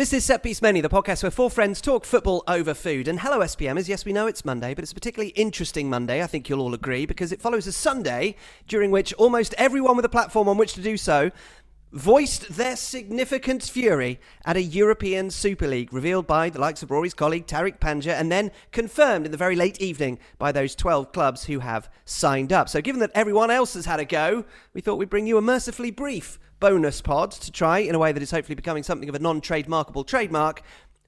This is Set Piece Menu, the podcast where four friends talk football over food. And hello, SPMers. Yes, we know it's Monday, but it's a particularly interesting Monday, I think you'll all agree, because it follows a Sunday during which almost everyone with a platform on which to do so voiced their significant fury at a European Super League revealed by the likes of Rory's colleague Tariq Panja and then confirmed in the very late evening by those 12 clubs who have signed up. So, given that everyone else has had a go, we thought we'd bring you a mercifully brief bonus pod to try, in a way that is hopefully becoming something of a non trademarkable trademark,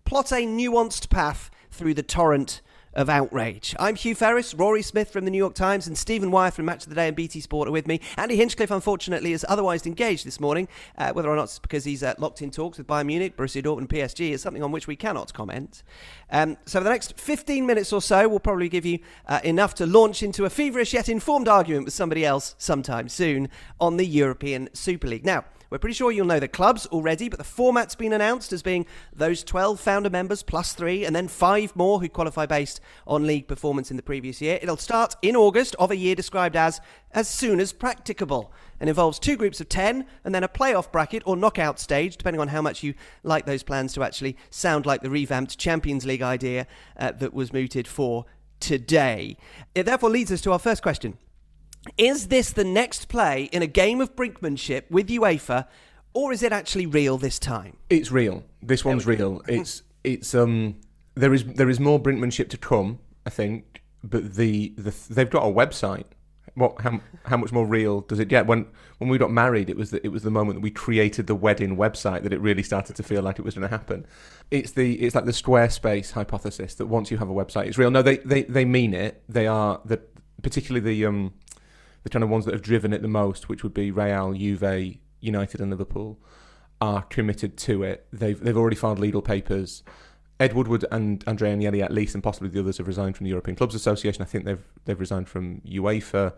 plot a nuanced path through the torrent of outrage. I'm Hugh Ferris, Rory Smith from the New York Times, and Stephen Wyeth from Match of the Day and BT Sport are with me. Andy Hinchcliffe, unfortunately, is otherwise engaged this morning. Uh, whether or not it's because he's uh, locked in talks with Bayern Munich, Borussia Dortmund, PSG is something on which we cannot comment. Um, so, for the next 15 minutes or so, we'll probably give you uh, enough to launch into a feverish yet informed argument with somebody else sometime soon on the European Super League. Now, we're pretty sure you'll know the clubs already, but the format's been announced as being those 12 founder members plus three, and then five more who qualify based on league performance in the previous year. It'll start in August of a year described as as soon as practicable and involves two groups of 10 and then a playoff bracket or knockout stage, depending on how much you like those plans to actually sound like the revamped Champions League idea uh, that was mooted for today. It therefore leads us to our first question. Is this the next play in a game of brinkmanship with UEFA, or is it actually real this time? It's real. This one's real. It's it's um there is there is more brinkmanship to come, I think, but the, the they've got a website. What how how much more real does it get? When when we got married, it was the, it was the moment that we created the wedding website that it really started to feel like it was going to happen. It's the it's like the Squarespace hypothesis that once you have a website, it's real. No, they they, they mean it. They are the particularly the um the kind of ones that have driven it the most, which would be Real, Juve, United, and Liverpool, are committed to it. They've they've already filed legal papers. Ed Woodward and Andrea Agnelli, at least, and possibly the others, have resigned from the European Clubs Association. I think they've they've resigned from UEFA.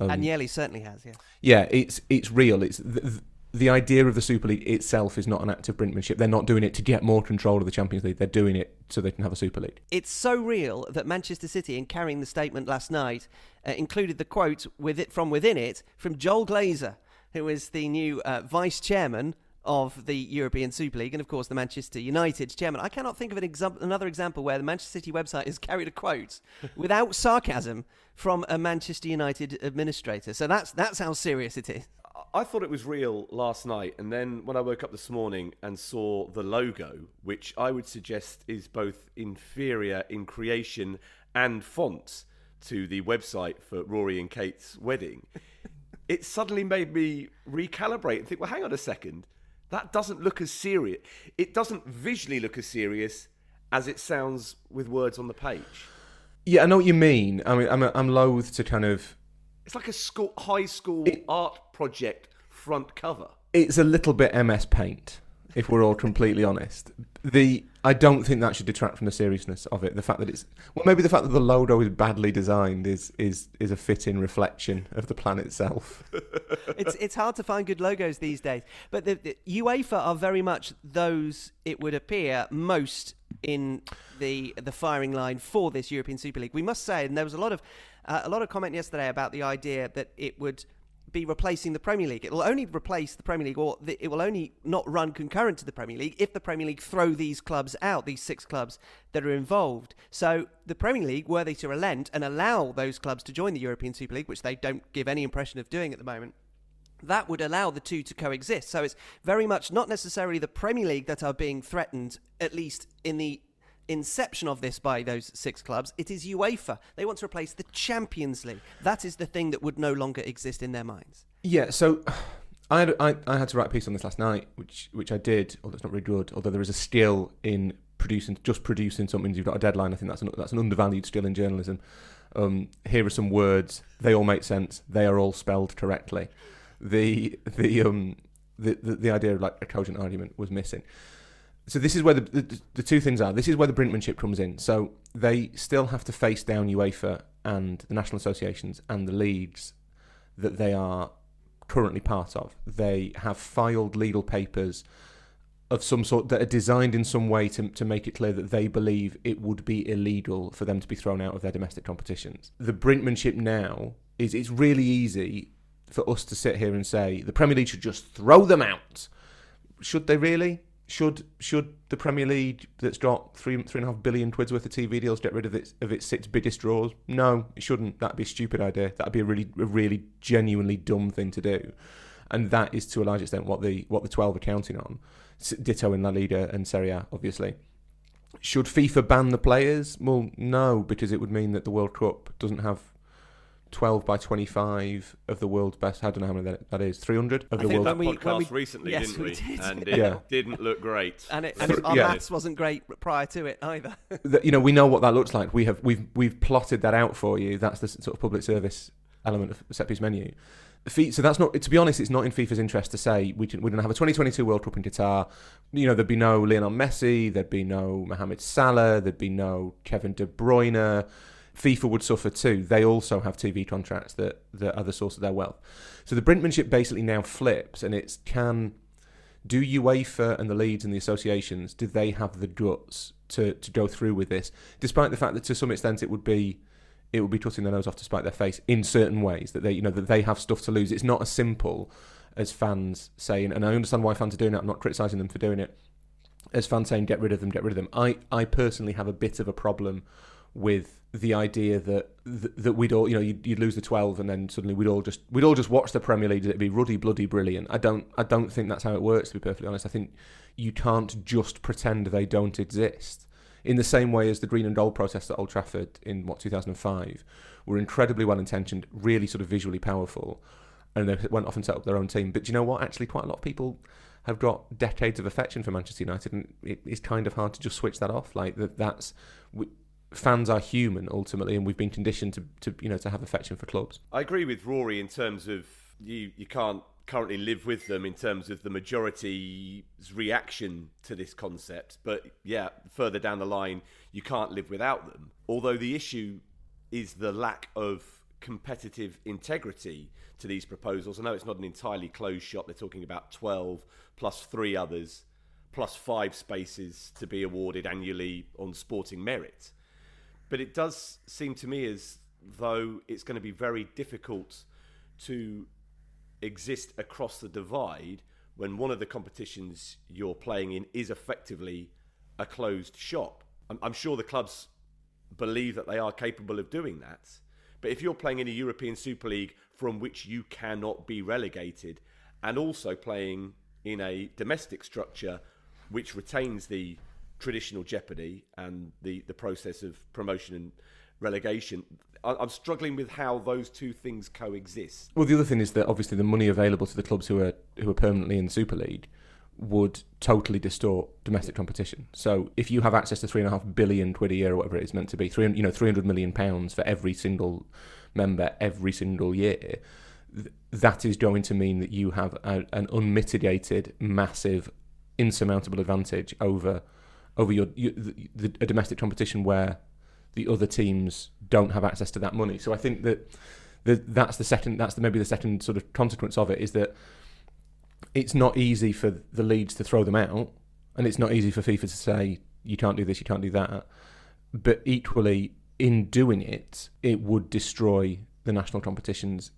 Um, Agnelli certainly has, yeah. Yeah, it's it's real. It's the, the idea of the Super League itself is not an act of brinkmanship. They're not doing it to get more control of the Champions League. They're doing it so they can have a Super League. It's so real that Manchester City, in carrying the statement last night, uh, included the quote with it from within it from Joel Glazer, who is the new uh, vice chairman of the European Super League and, of course, the Manchester United chairman. I cannot think of an exam- another example where the Manchester City website has carried a quote without sarcasm from a Manchester United administrator. So that's that's how serious it is. I thought it was real last night, and then when I woke up this morning and saw the logo, which I would suggest is both inferior in creation and fonts to the website for Rory and Kate's wedding, it suddenly made me recalibrate and think, well, hang on a second. That doesn't look as serious. It doesn't visually look as serious as it sounds with words on the page. Yeah, I know what you mean. I mean, I'm, I'm loath to kind of it's like a school, high school it, art project front cover. It's a little bit MS Paint, if we're all completely honest. The I don't think that should detract from the seriousness of it. The fact that it's well, maybe the fact that the logo is badly designed is is is a fitting reflection of the plan itself. it's it's hard to find good logos these days, but the, the UEFA are very much those it would appear most in the the firing line for this European Super League. We must say, and there was a lot of uh, a lot of comment yesterday about the idea that it would be replacing the Premier League. It will only replace the Premier League, or the, it will only not run concurrent to the Premier League if the Premier League throw these clubs out, these six clubs that are involved. So the Premier League, were they to relent and allow those clubs to join the European Super League, which they don't give any impression of doing at the moment, that would allow the two to coexist. So it's very much not necessarily the Premier League that are being threatened, at least in the inception of this by those six clubs, it is UEFA. They want to replace the Champions League. That is the thing that would no longer exist in their minds. Yeah, so I had, I, I had to write a piece on this last night, which which I did, although it's not really good, although there is a skill in producing just producing something you've got a deadline. I think that's an, that's an undervalued skill in journalism. Um, here are some words. They all make sense. They are all spelled correctly. The the um the, the, the idea of like a cogent argument was missing so this is where the, the, the two things are. This is where the brinkmanship comes in. So they still have to face down UEFA and the national associations and the leagues that they are currently part of. They have filed legal papers of some sort that are designed in some way to to make it clear that they believe it would be illegal for them to be thrown out of their domestic competitions. The brinkmanship now is it's really easy for us to sit here and say the Premier League should just throw them out. Should they really? Should should the Premier League that's got three three and a half billion quid's worth of TV deals get rid of its of its six biggest draws? No, it shouldn't. That'd be a stupid idea. That'd be a really a really genuinely dumb thing to do, and that is to a large extent what the what the twelve are counting on. Ditto in La Liga and Serie A, obviously. Should FIFA ban the players? Well, no, because it would mean that the World Cup doesn't have 12 by 25 of the world's best. I don't know how many that, that is. 300 of I the world's best. we- podcast we- recently, yes, didn't we we? did. And it Yeah. didn't look great. And, it, and it- our yeah. maths wasn't great prior to it either. that, you know we know what that looks like. We have we've we've plotted that out for you. That's the sort of public service element of set piece menu. So that's not to be honest. It's not in FIFA's interest to say we can, we're going to have a 2022 World Cup in Qatar. You know there'd be no Lionel Messi, there'd be no Mohamed Salah, there'd be no Kevin De Bruyne. FIFA would suffer too. They also have TV contracts that that are the source of their wealth. So the brinkmanship basically now flips, and it's can do UEFA and the leagues and the associations do they have the guts to, to go through with this, despite the fact that to some extent it would be it would be cutting their nose off to spite their face in certain ways that they you know that they have stuff to lose. It's not as simple as fans saying, and I understand why fans are doing it. I'm not criticising them for doing it. As fans saying, get rid of them, get rid of them. I I personally have a bit of a problem with the idea that that, we'd all you know you'd, you'd lose the 12 and then suddenly we'd all just we'd all just watch the Premier League it'd be ruddy bloody brilliant. I don't I don't think that's how it works to be perfectly honest. I think you can't just pretend they don't exist. In the same way as the green and gold protests at Old Trafford in what 2005 were incredibly well intentioned really sort of visually powerful and they went off and set up their own team. But you know what? Actually quite a lot of people have got decades of affection for Manchester United and it, it's kind of hard to just switch that off. Like that that's we, fans are human ultimately, and we've been conditioned to, to you know to have affection for clubs. I agree with Rory in terms of you, you can't currently live with them in terms of the majority's reaction to this concept. But yeah, further down the line, you can't live without them. Although the issue is the lack of competitive integrity to these proposals. I know it's not an entirely closed shop. They're talking about 12 plus three others, plus five spaces to be awarded annually on sporting merit. But it does seem to me as though it's going to be very difficult to exist across the divide when one of the competitions you're playing in is effectively a closed shop. I'm, I'm sure the clubs believe that they are capable of doing that. But if you're playing in a European Super League from which you cannot be relegated, and also playing in a domestic structure which retains the traditional jeopardy and the, the process of promotion and relegation, I- I'm struggling with how those two things coexist. Well, the other thing is that obviously the money available to the clubs who are who are permanently in the Super League would totally distort domestic competition. So if you have access to three and a half billion quid a year or whatever it is meant to be, three you know three hundred million pounds for every single member every single year, th- that is going to mean that you have a, an unmitigated, massive, insurmountable advantage over over your, your the, the, a domestic competition where the other teams don't have access to that money. So I think that the, that's the second that's the, maybe the second sort of consequence of it is that it's not easy for the leads to throw them out, and it's not easy for FIFA to say you can't do this, you can't do that. But equally, in doing it, it would destroy the national competitions.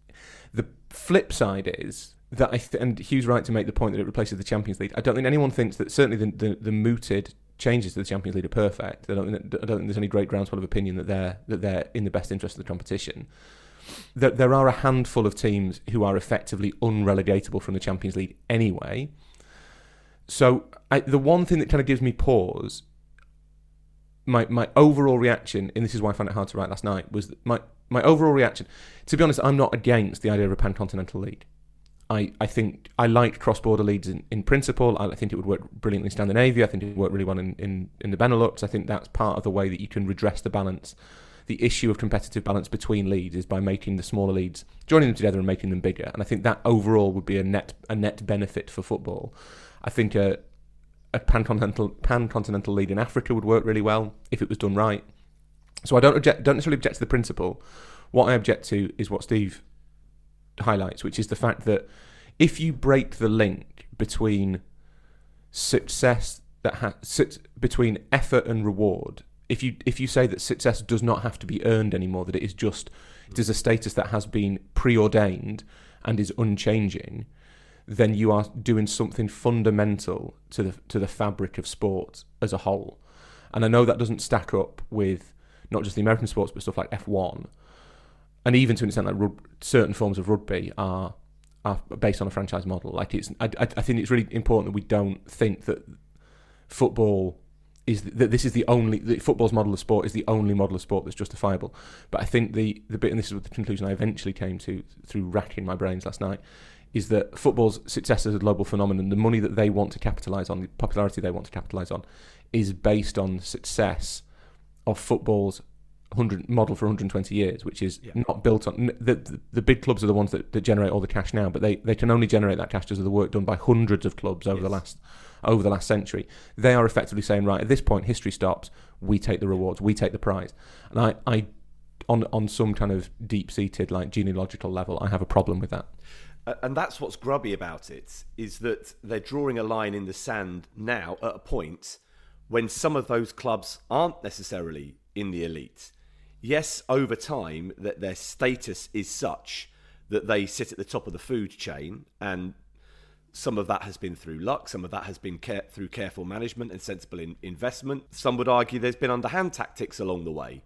The flip side is that I th- and Hugh's right to make the point that it replaces the Champions League. I don't think anyone thinks that certainly the the, the mooted changes to the Champions League are perfect. I don't, think, I don't think there's any great groundswell of opinion that they're that they're in the best interest of the competition. That there are a handful of teams who are effectively unrelegatable from the Champions League anyway. So I, the one thing that kind of gives me pause, my my overall reaction, and this is why I found it hard to write last night, was my my overall reaction. To be honest, I'm not against the idea of a pan-continental league. I, I think I like cross-border leagues in, in principle. I think it would work brilliantly in Scandinavia. I think it would work really well in, in, in the Benelux. I think that's part of the way that you can redress the balance. The issue of competitive balance between leagues is by making the smaller leagues, joining them together and making them bigger. And I think that overall would be a net a net benefit for football. I think a a pan-continental pan-continental league in Africa would work really well if it was done right. So I don't object, don't necessarily object to the principle. What I object to is what Steve highlights, which is the fact that if you break the link between success that ha- between effort and reward, if you if you say that success does not have to be earned anymore, that it is just it is a status that has been preordained and is unchanging, then you are doing something fundamental to the to the fabric of sport as a whole. And I know that doesn't stack up with not just the American sports, but stuff like F1, and even to an extent like certain forms of rugby are are based on a franchise model. Like it's, I, I think it's really important that we don't think that football is that this is the only football's model of sport is the only model of sport that's justifiable. But I think the the bit, and this is the conclusion I eventually came to through racking my brains last night, is that football's success as a global phenomenon, the money that they want to capitalise on, the popularity they want to capitalise on, is based on success of football's 100 model for 120 years, which is Yeah. not built on the, the the big clubs are the ones that, that generate all the cash now, but they, they can only generate that cash because of the work done by hundreds of clubs over the last over the last century. They are effectively saying, right, at this point, history stops. We take the rewards. We take the prize. And I, I on on some kind of deep seated like genealogical level, I have a problem with that. And that's what's grubby about it is that they're drawing a line in the sand now at a point when some of those clubs aren't necessarily in the elite. Yes, over time that their status is such that they sit at the top of the food chain and some of that has been through luck, some of that has been care- through careful management and sensible in- investment. Some would argue there's been underhand tactics along the way.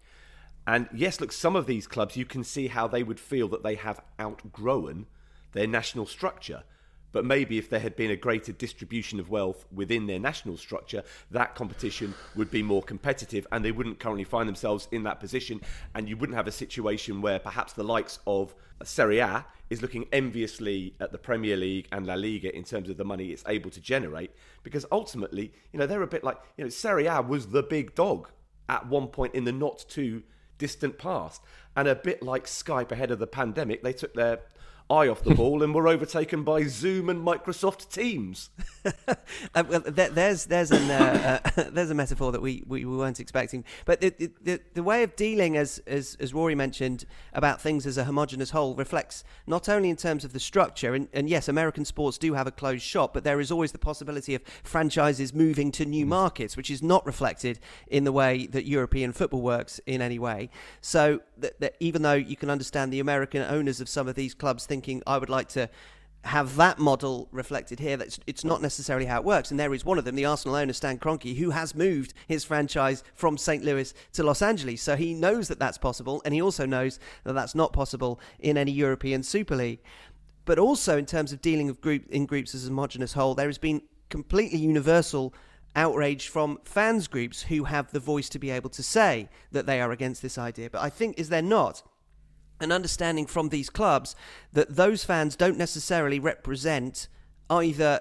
And yes, look, some of these clubs, you can see how they would feel that they have outgrown their national structure. But maybe if there had been a greater distribution of wealth within their national structure, that competition would be more competitive and they wouldn't currently find themselves in that position. And you wouldn't have a situation where perhaps the likes of Serie A is looking enviously at the Premier League and La Liga in terms of the money it's able to generate. Because ultimately, you know, they're a bit like, you know, Serie A was the big dog at one point in the not too distant past. And a bit like Skype ahead of the pandemic, they took their eye off the ball and were overtaken by Zoom and Microsoft Teams. Uh, well, there, there's there's an uh, uh, there's a metaphor that we, we, we weren't expecting, but the, the- the way of dealing, as as as Rory mentioned, about things as a homogenous whole reflects not only in terms of the structure, and, and yes, American sports do have a closed shop, but there is always the possibility of franchises moving to new markets, which is not reflected in the way that European football works in any way. So that, that even though you can understand the American owners of some of these clubs thinking, I would like to have that model reflected here. That's it's not necessarily how it works. And there is one of them, the Arsenal owner Stan Kroenke, who has moved his franchise from St. Louis to Los Angeles. So he knows that that's possible, and he also knows that that's not possible in any European Super League. But also in terms of dealing with group in groups as a homogenous whole, there has been completely universal outrage from fans groups who have the voice to be able to say that they are against this idea. But I think is there not an understanding from these clubs that those fans don't necessarily represent either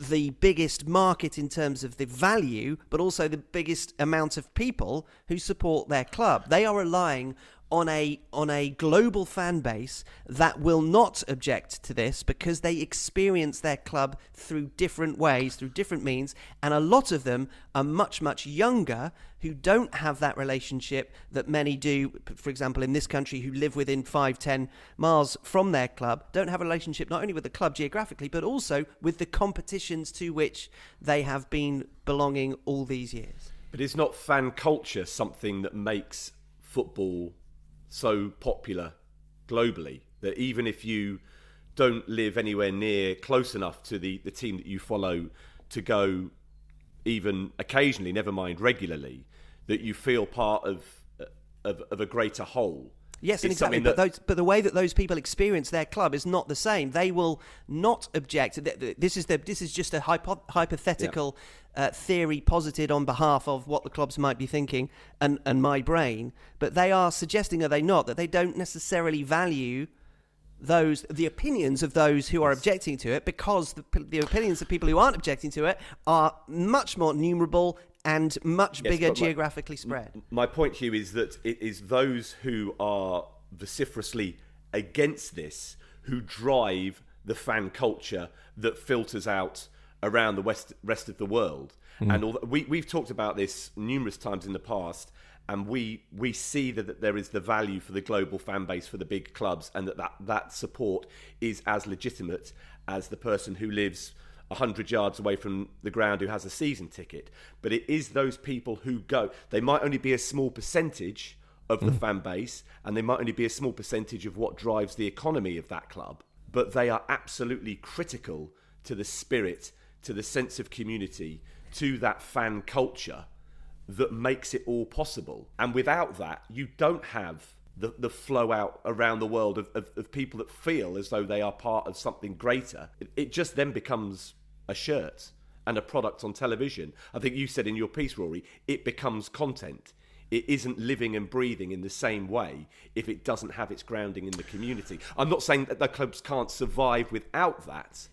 the biggest market in terms of the value, but also the biggest amount of people who support their club. They are relying on a on a global fan base that will not object to this because they experience their club through different ways, through different means, and a lot of them are much much younger who don't have that relationship that many do. For example, in this country, who live within five ten miles from their club, don't have a relationship not only with the club geographically, but also with the competitions to which they have been belonging all these years. But is not fan culture something that makes football so popular globally that even if you don't live anywhere near close enough to the, the team that you follow to go even occasionally, never mind regularly, that you feel part of of, of a greater whole? Yes, and exactly. But those, but the way that those people experience their club is not the same. They will not object. Th- th- This is the this is just a hypo- hypothetical uh, theory posited on behalf of what the clubs might be thinking and and my brain. But they are suggesting, are they not, that they don't necessarily value those the opinions of those who are objecting to it because the, the opinions of people who aren't objecting to it are much more numerable and much Yes, bigger my- geographically spread. My point, Hugh, is that it is those who are vociferously against this who drive the fan culture that filters out around the west, rest of the world. Mm. And all, we, we've talked about this numerous times in the past, and we, we see that, that there is the value for the global fan base for the big clubs, and that, that that support is as legitimate as the person who lives 100 yards away from the ground who has a season ticket. But it is those people who go. They might only be a small percentage of the mm. fan base, and they might only be a small percentage of what drives the economy of that club. but they are absolutely critical to the spirit, to the sense of community, to that fan culture that makes it all possible. And without that, you don't have the, the flow out around the world of, of, of people that feel as though they are part of something greater. It, it just then becomes a shirt and a product on television. I think you said in your piece, Rory, it becomes content. It isn't living and breathing in the same way if it doesn't have its grounding in the community. I'm not saying that the clubs can't survive without that,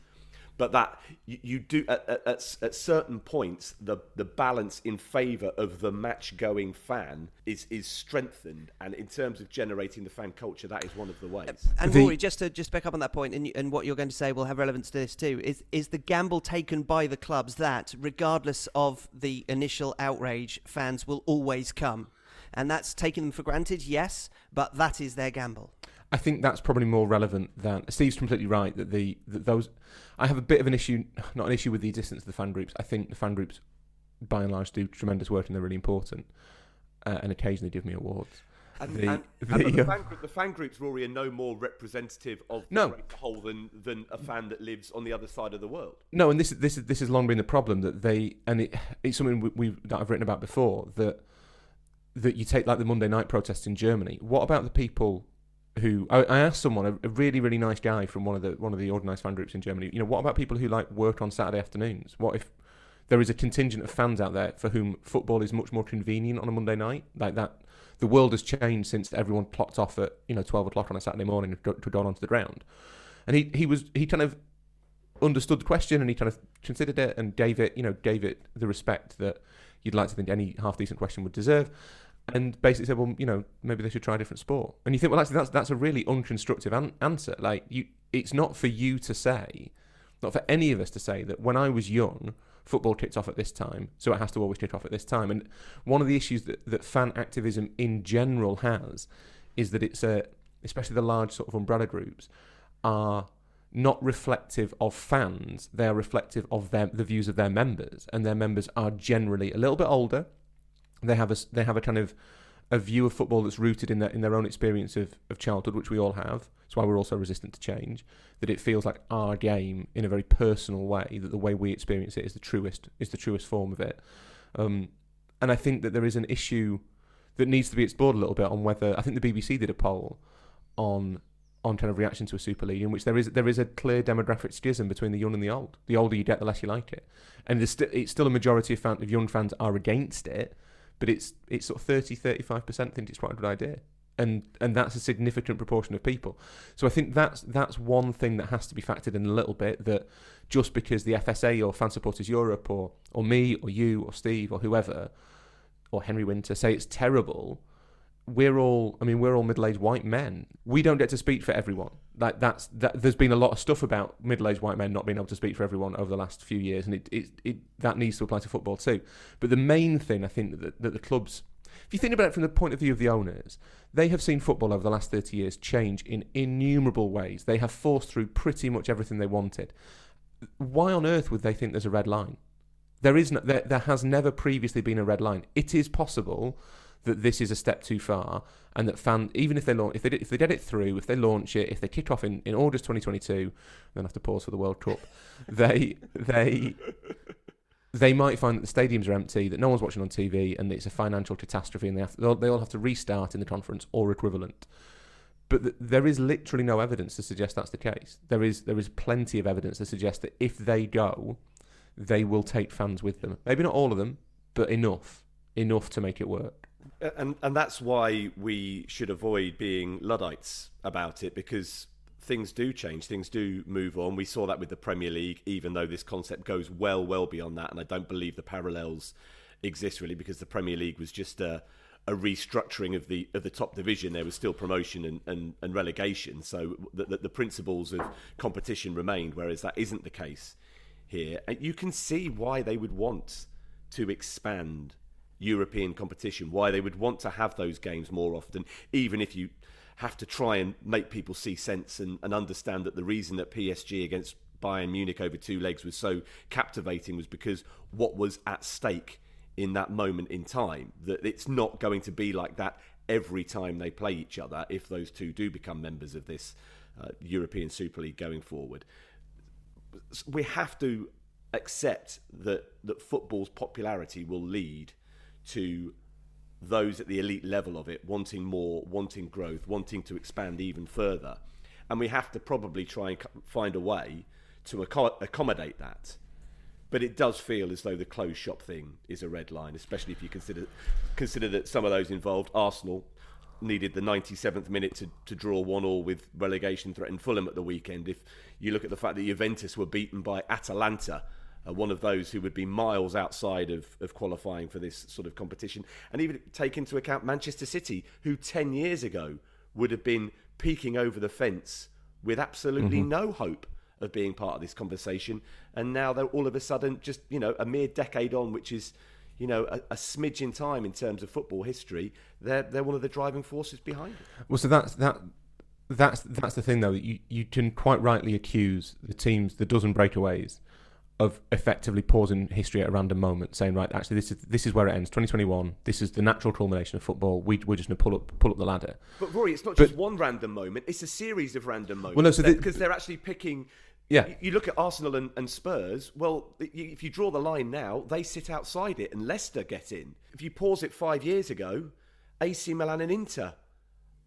but that you, you do at, at, at, certain points the the balance in favour of the match going fan is is strengthened, and in terms of generating the fan culture, that is one of the ways. And Rory, just to just pick up on that point, and and what you're going to say will have relevance to this too. Is is the gamble taken by the clubs that regardless of the initial outrage, fans will always come, and that's taking them for granted, yes, but that is their gamble. I think that's probably more relevant than Steve's completely right that the that those I have a bit of an issue not an issue with the existence of the fan groups. I think the fan groups by and large do tremendous work and they're really important uh, and occasionally give me awards. And, the, and, the, and the, fan group, the, fan groups, Rory, are no more representative of the no. whole than, than a fan that lives on the other side of the world. No, and this this is this has long been the problem that they and it, it's something we, we that I've written about before that that you take like the Monday night protests in Germany. What about the people who I, I asked someone, a, a, really really nice guy from one of the one of the organised fan groups in Germany. You know, what about people who like work on Saturday afternoons? What if there is a contingent of fans out there for whom football is much more convenient on a Monday night? Like that, the world has changed since everyone plopped off at you know twelve o'clock on a Saturday morning to, dawn onto the ground. And he he was he kind of understood the question and he kind of considered it and gave it you know gave it the respect that you'd like to think any half decent question would deserve and basically said, well, you know, maybe they should try a different sport. And you think, well, actually, that's that's a really unconstructive an- answer. Like, you, it's not for you to say, not for any of us to say that when I was young, football kicked off at this time, so it has to always kick off at this time. And one of the issues that, that fan activism in general has is that it's a, especially the large sort of umbrella groups, are not reflective of fans. They are reflective of their, the views of their members, and their members are generally a little bit older they have a they have a kind of a view of football that's rooted in their in their own experience of, of childhood, which we all have. That's why we're also resistant to change. That it feels like our game in a very personal way. That the way we experience it is the truest is the truest form of it. Um, and I think that there is an issue that needs to be explored a little bit on whether I think the BBC did a poll on on kind of reaction to a Super League in which there is there is a clear demographic schism between the young and the old. The older you get, the less you like it, and st- it's still a majority of, fan- of young fans are against it but it's it's sort of 30 35% think it's quite a good idea. And and that's a significant proportion of people. So i think that's that's one thing that has to be factored in a little bit that just because the FSA or fan supporters europe or or me or you or steve or whoever or henry winter say it's terrible we're all i mean we're all middle-aged white men. We don't get to speak for everyone. Like that's that there's been a lot of stuff about middle-aged white men not being able to speak for everyone over the last few years and it, it, it that needs to apply to football too. But the main thing i think that, that the clubs if you think about it from the point of view of the owners they have seen football over the last 30 years change in innumerable ways. They have forced through pretty much everything they wanted. Why on earth would they think there's a red line? There is no, there, there has never previously been a red line. It is possible that this is a step too far, and that fan even if they launch if they if they get it through, if they launch it, if they kick off in, in August 2022, then have to pause for the World Cup, they they they might find that the stadiums are empty, that no one's watching on TV, and it's a financial catastrophe, and they have to, they all have to restart in the conference or equivalent. But th- there is literally no evidence to suggest that's the case. There is there is plenty of evidence to suggest that if they go, they will take fans with them. Maybe not all of them, but enough enough to make it work. And and that's why we should avoid being luddites about it because things do change, things do move on. We saw that with the Premier League, even though this concept goes well, well beyond that, and I don't believe the parallels exist really because the Premier League was just a a restructuring of the of the top division. There was still promotion and, and, and relegation, so the, the, the principles of competition remained. Whereas that isn't the case here. You can see why they would want to expand European competition, why they would want to have those games more often, even if you have to try and make people see sense and, and understand that the reason that PSG against Bayern Munich over two legs was so captivating was because what was at stake in that moment in time. That it's not going to be like that every time they play each other if those two do become members of this uh, European Super League going forward. We have to accept that that football's popularity will lead to those at the elite level of it wanting more, wanting growth, wanting to expand even further, and we have to probably try and find a way to accommodate that. But it does feel as though the closed shop thing is a red line, especially if you consider consider that some of those involved, Arsenal, needed the 97th minute to, to draw one all with relegation threatened Fulham at the weekend. If you look at the fact that Juventus were beaten by Atalanta, uh, one of those who would be miles outside of, of qualifying for this sort of competition, and even take into account Manchester City, who 10 years ago would have been peeking over the fence with absolutely mm-hmm. no hope of being part of this conversation, and now they're all of a sudden just you know a mere decade on, which is you know, a, a, smidge in time in terms of football history, they're they're one of the driving forces behind it. Well, so that's that. That's that's the thing though. You you can quite rightly accuse the teams, the dozen breakaways, of effectively pausing history at a random moment, saying, right, actually, this is this is where it ends. 2021. This is the natural culmination of football. We, we're just going to pull up pull up the ladder. But Rory, it's not but, just one random moment. It's a series of random moments. Well, no, so because the, they're actually picking yeah. You look at Arsenal and, and Spurs, well, if you draw the line now, they sit outside it and Leicester get in. If you pause it five years ago, AC Milan and Inter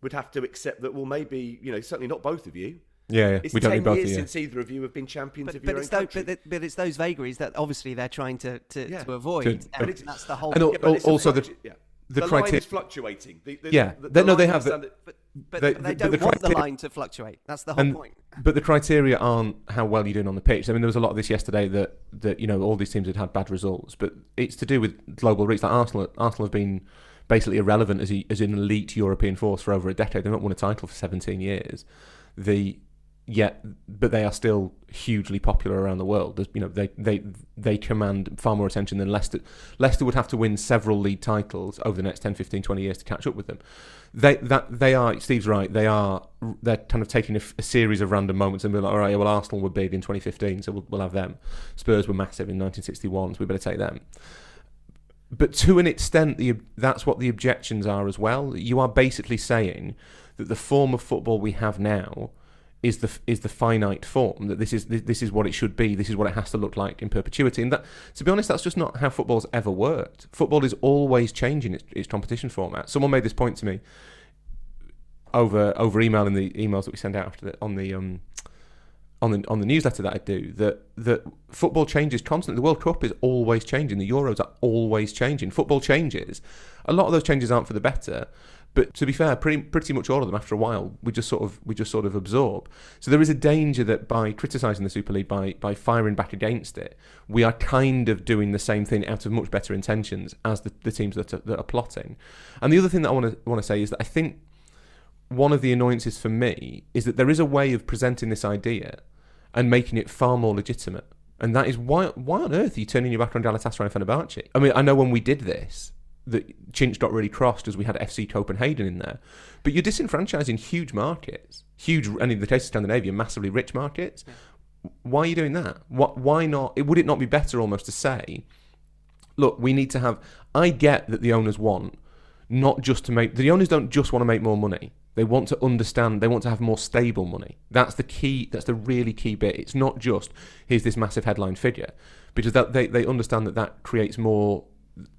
would have to accept that, well, maybe, you know, certainly not both of you. Yeah, yeah. It's we 10 don't years since either of you have been champions but, of but your it's own those, country. But, but, it's those vagaries that obviously they're trying to, to, yeah. to avoid. To, and that's the whole... And yeah, also the... Yeah the, the criteria is fluctuating. The, the, yeah, the, the, no, they have. The, but but they, they don't want the line to fluctuate. That's the whole and, point. But the criteria aren't how well you're doing on the pitch. I mean, there was a lot of this yesterday that that you know all these teams had had bad results, but it's to do with global reach. Like Arsenal, Arsenal have been basically irrelevant as, a, as an elite European force for over a decade. They've not won a title for 17 years. The yet but they are still hugely popular around the world. There's, you know, they, they they command far more attention than Leicester. Leicester would have to win several league titles over the next 10, 15, 20 years to catch up with them. They that they are. Steve's right. They are. They're kind of taking a, a series of random moments and be like, all right, well, Arsenal were big in 2015, so we'll, we'll have them. Spurs were massive in 1961, so we better take them. But to an extent, the, that's what the objections are as well. You are basically saying that the form of football we have now is the is the finite form that this is this is what it should be this is what it has to look like in perpetuity. And that to be honest that's just not how football's ever worked. Football is always changing its, its competition format. Someone made this point to me over over email in the emails that we send out after the, on the um on the on the newsletter that I do that that football changes constantly. The World Cup is always changing. The Euros are always changing. Football changes. A lot of those changes aren't for the better but to be fair, pretty pretty much all of them after a while we just sort of we just sort of absorb. So there is a danger that by criticising the Super League, by by firing back against it, we are kind of doing the same thing out of much better intentions as the, the teams that are, that are plotting. And the other thing that I want to want to say is that I think one of the annoyances for me is that there is a way of presenting this idea and making it far more legitimate. And that is why why on earth are you turning your back on Galatasaray and Fenerbahce? I mean, I know when we did this, that Hinch got really crossed as we had FC Copenhagen in there. But you're disenfranchising huge markets, huge, and in the case of Scandinavia, massively rich markets. Why are you doing that? What, why not? Would it not be better almost to say, look, we need to have. I get that the owners want not just to make. The owners don't just want to make more money. They want to understand. They want to have more stable money. That's the key. That's the really key bit. It's not just here's this massive headline figure, because that, they they understand that that creates more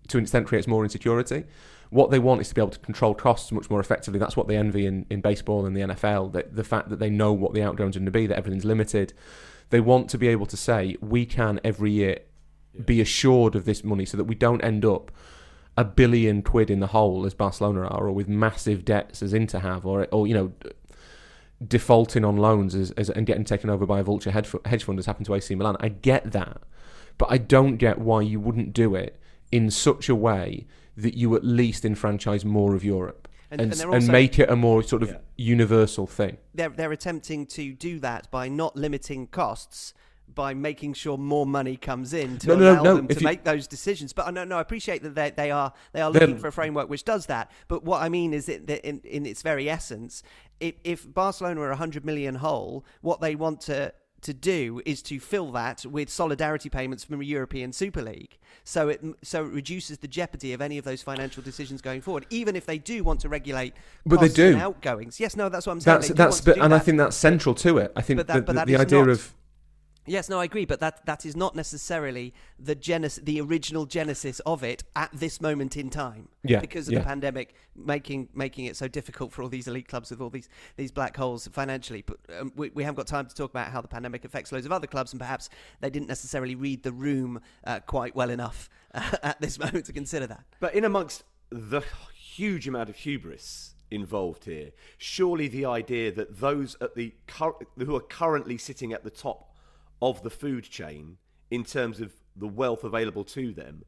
to an extent creates more insecurity. What they want is to be able to control costs much more effectively. That's what they envy in, in baseball and the NFL. That the fact that they know what the outgoings are going to be, that everything's limited. They want to be able to say we can every year yeah. be assured of this money, so that we don't end up a billion quid in the hole as Barcelona are, or with massive debts as Inter have, or or you know defaulting on loans as, as, and getting taken over by a vulture hedge, hedge fund has happened to AC Milan. I get that, but I don't get why you wouldn't do it in such a way that you at least enfranchise more of Europe. And, and, and, also, and, make it a more sort of yeah. universal thing. They're, they're attempting to do that by not limiting costs, by making sure more money comes in to no, allow no, no, them to you... make those decisions. But I know, no, I appreciate that they, they are they are looking for a framework which does that. But what I mean is that in, in its very essence, if, if Barcelona are 100 million whole, what they want to to do is to fill that with solidarity payments from a European Super League. So it so it reduces the jeopardy of any of those financial decisions going forward, even if they do want to regulate But they do. outgoings. Yes, no, that's what I'm saying. That's that's but, and I think that's central to it. I think But that- the, but the, that the idea not- of Yes, no, I agree, but that that is not necessarily the genesis, the original genesis of it at this moment in time. Yeah, because of yeah. the pandemic making making it so difficult for all these elite clubs with all these these black holes financially. But um, we we haven't got time to talk about how the pandemic affects loads of other clubs, and perhaps they didn't necessarily read the room uh, quite well enough uh, at this moment to consider that. But in amongst the huge amount of hubris involved here, surely the idea that those at the cur- who are currently sitting at the top of the food chain in terms of the wealth available to them,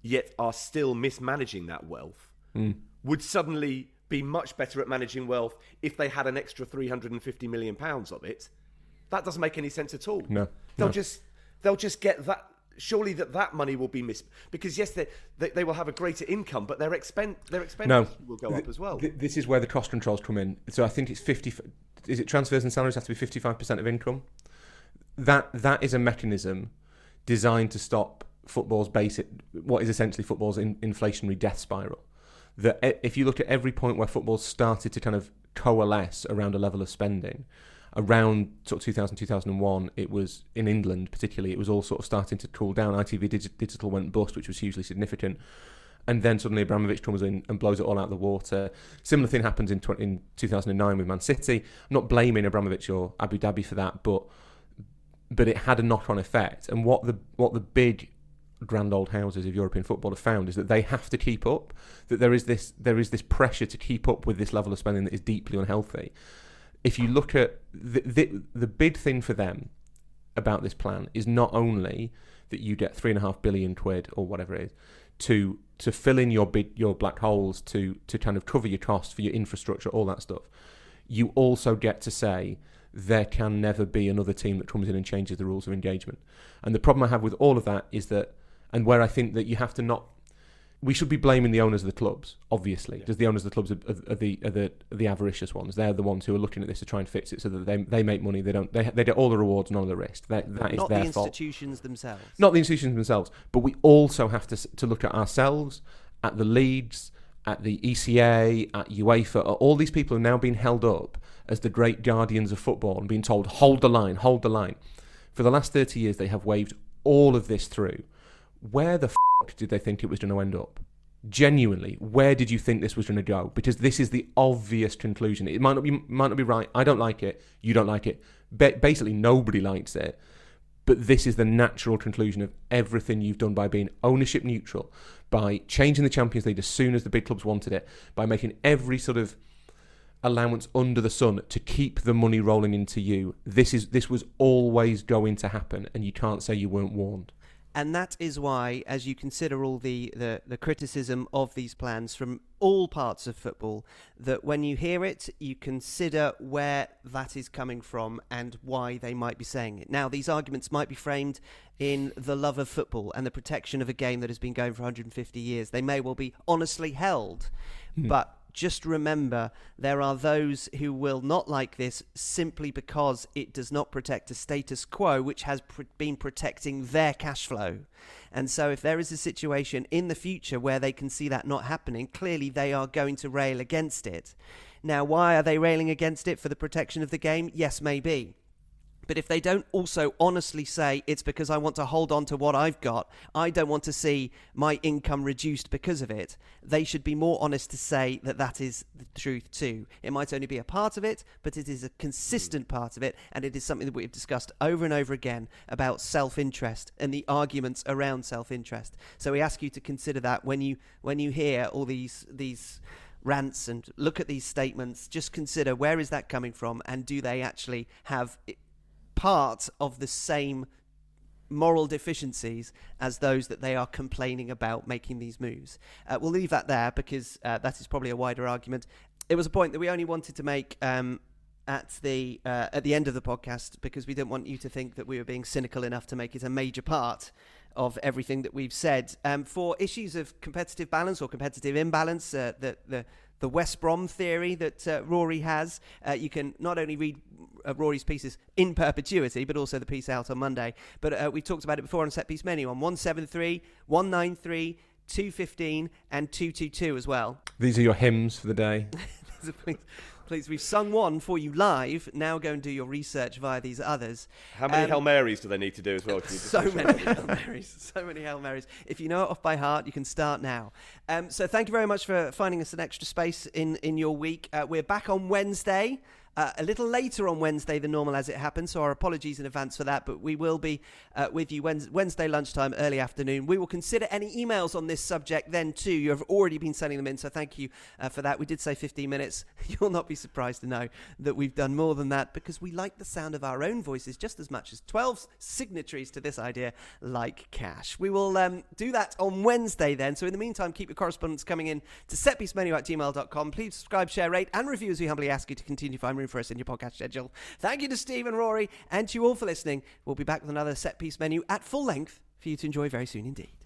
yet are still mismanaging that wealth, hmm. would suddenly be much better at managing wealth if they had an extra 350 million pounds of it. That doesn't make any sense at all. No, They'll no. just they'll just get that surely that that money will be missed because yes they, they they will have a greater income but their expen their no will go up as well th- this is where the cost controls come in. So I think it's fifty. f- Is it transfers and salaries have to be fifty five percent of income? That that is a mechanism designed to stop football's basic, what is essentially football's in, inflationary death spiral. That if you look at every point where football started to kind of coalesce around a level of spending, around sort of 2000, 2001, it was in England particularly, it was all sort of starting to cool down. ITV digi- Digital went bust, which was hugely significant. And then suddenly Abramovich comes in and blows it all out of the water. Similar thing happens in, tw- in 2009 with Man City. I'm not blaming Abramovich or Abu Dhabi for that, but but it had a knock-on effect. And what the what the big grand old houses of European football have found is that they have to keep up. That there is this there is this pressure to keep up with this level of spending that is deeply unhealthy. If you look at the the, the big thing for them about this plan is not only that you get three and a half billion quid or whatever it is to to fill in your big your black holes to to kind of cover your costs for your infrastructure all that stuff you also get to say there can never be another team that comes in and changes the rules of engagement and the problem i have with all of that is that and where i think that you have to not we should be blaming the owners of the clubs, obviously, because the owners of the clubs are, are, are the are the are the avaricious ones. They're the ones who are looking at this to try and fix it so that they they make money. They don't. They they get all the rewards, none of the risk. That that is not the their fault. institutions themselves. Not the institutions themselves, but we also have to to look at ourselves, at the leagues, at the ECA, at UEFA. All these people are now being held up as the great guardians of football and being told, "Hold the line, hold the line." For the last thirty years, they have waved all of this through. Where the f- did they think it was going to end up? Genuinely, where did you think this was going to go? Because this is the obvious conclusion. It might not be might not be right. I don't like it. You don't like it. Ba- basically, nobody likes it. But this is the natural conclusion of everything you've done by being ownership neutral, by changing the Champions League as soon as the big clubs wanted it, by making every sort of allowance under the sun to keep the money rolling into you. This is this was always going to happen, and you can't say you weren't warned. And that is why, as you consider all the, the, the criticism of these plans from all parts of football, that when you hear it, you consider where that is coming from and why they might be saying it. Now, these arguments might be framed in the love of football and the protection of a game that has been going for 150 years. They may well be honestly held, hmm. but just remember there are those who will not like this simply because it does not protect a status quo which has pr- been protecting their cash flow. And so, if there is a situation in the future where they can see that not happening, clearly they are going to rail against it. Now, why are they railing against it? For the protection of the game? Yes, maybe. But if they don't also honestly say it's because I want to hold on to what I've got, I don't want to see my income reduced because of it, they should be more honest to say that that is the truth too. It might only be a part of it, but it is a consistent hmm. part of it, and it is something that we've discussed over and over again about self interest and the arguments around self interest. So we ask you to consider that when you when you hear all these these rants and look at these statements, just consider where is that coming from and do they actually have part of the same moral deficiencies as those that they are complaining about making these moves. Uh, we'll leave that there because uh, that is probably a wider argument. It was a point that we only wanted to make um, at the uh, at the end of the podcast because we didn't want you to think that we were being cynical enough to make it a major part of everything that we've said. Um, for issues of competitive balance or competitive imbalance, uh, the, the the West Brom theory that uh, Rory has. Uh, you can not only read uh, Rory's pieces in perpetuity, but also the piece out on Monday. But uh, we talked about it before on set piece menu on 173, 193, 215, and 222 as well. These are your hymns for the day. please, we've sung one for you live. Now go and do your research via these others. How many Um, Hail Marys do they need to do as well? Can you So many Hail Marys. So many Hail Marys. If you know it off by heart, you can start now. Um, so thank you very much for finding us an extra space in, in your week. Uh, we're back on Wednesday. Uh, a little later on Wednesday than normal as it happens, so our apologies in advance for that. But we will be uh, with you Wednesday lunchtime, early afternoon. We will consider any emails on this subject then too. You have already been sending them in, so thank you uh, for that. We did say 15 minutes. You'll not be surprised to know that we've done more than that because we like the sound of our own voices just as much as 12 signatories to this idea like cash. We will um, do that on Wednesday then. So in the meantime, keep your correspondence coming in to setpiecemenu at gmail.com. Please subscribe, share, rate, and review as we humbly ask you to continue to find room for us in your podcast schedule. Thank you to Steve and Rory and to you all for listening. We'll be back with another set piece menu at full length for you to enjoy very soon indeed.